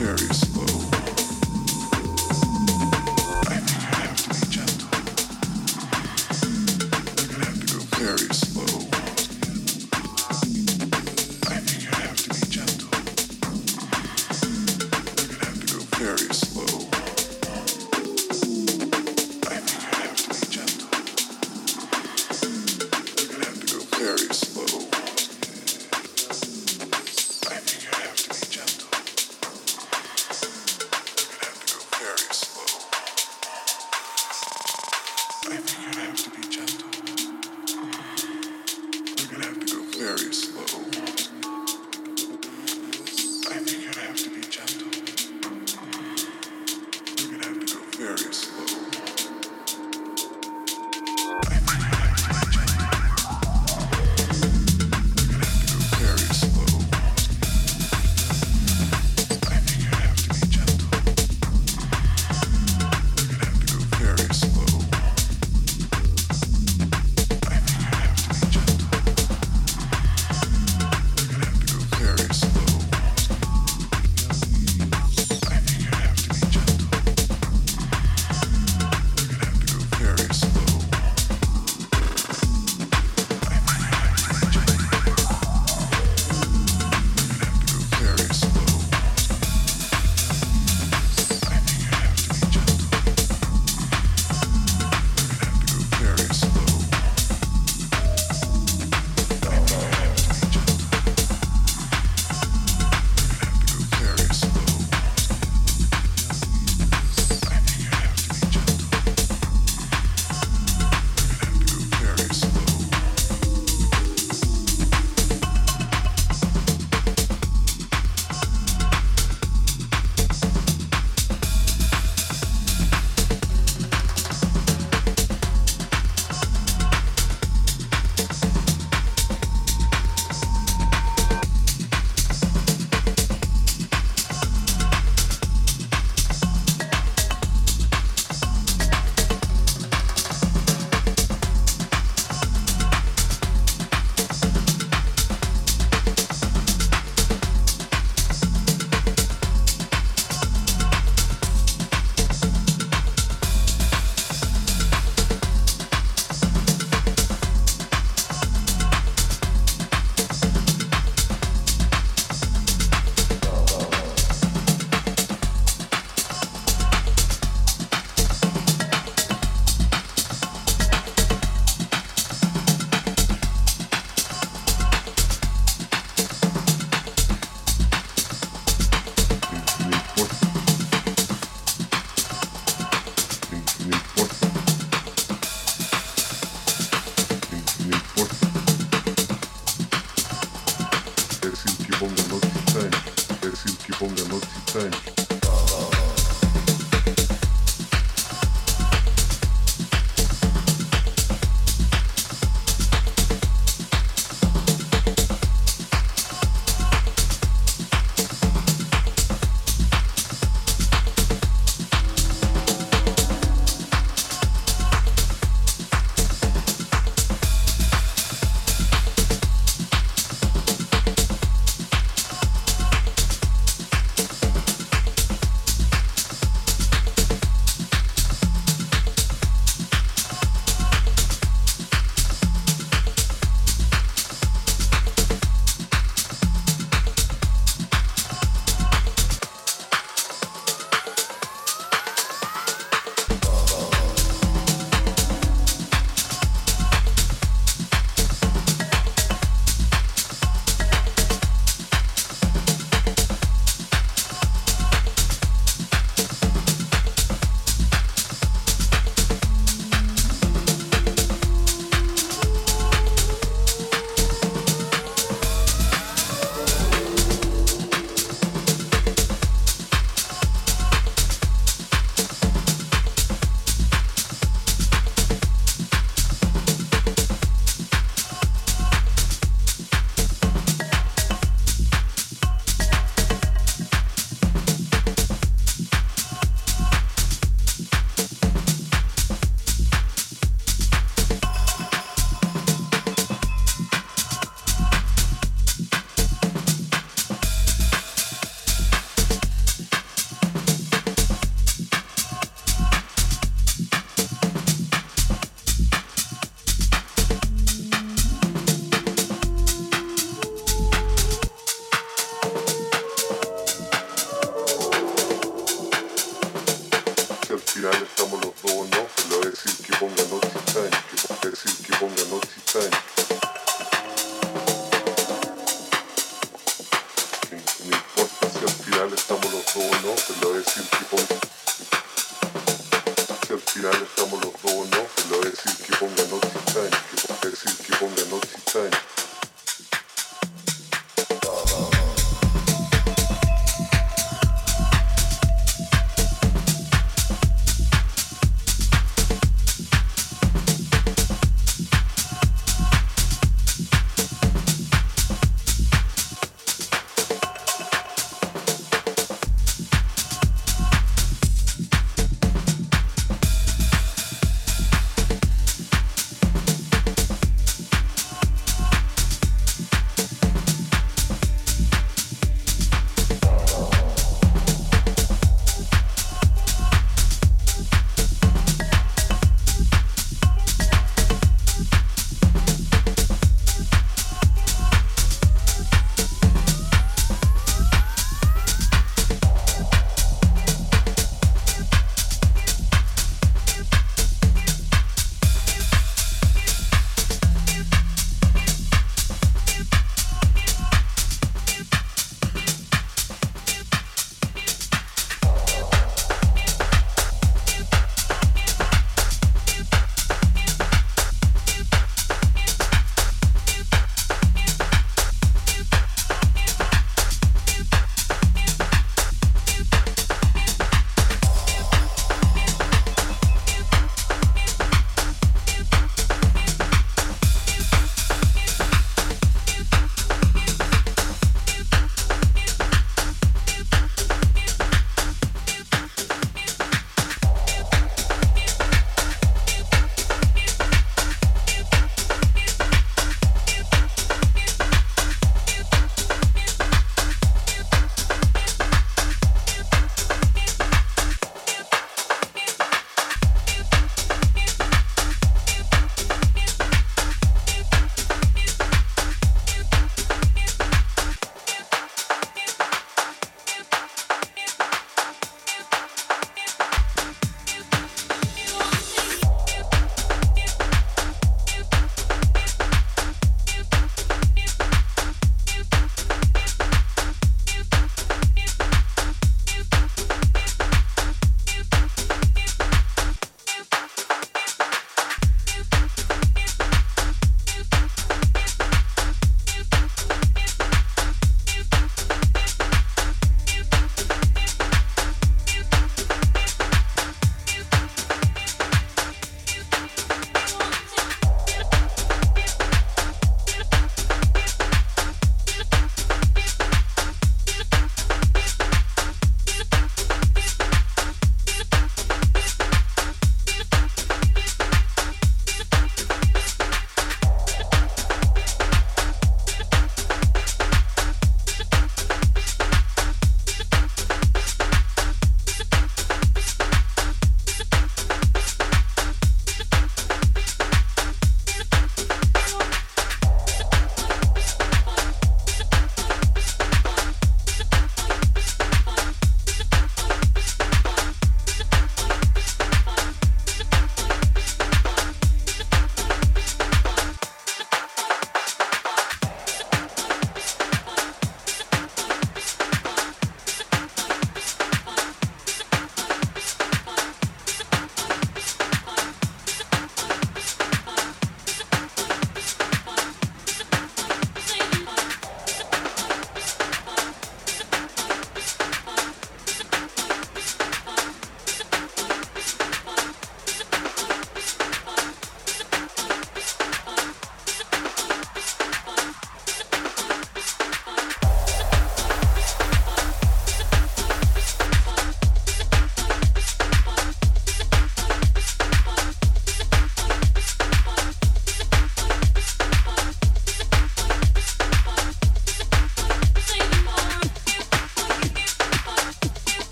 Sagittarius.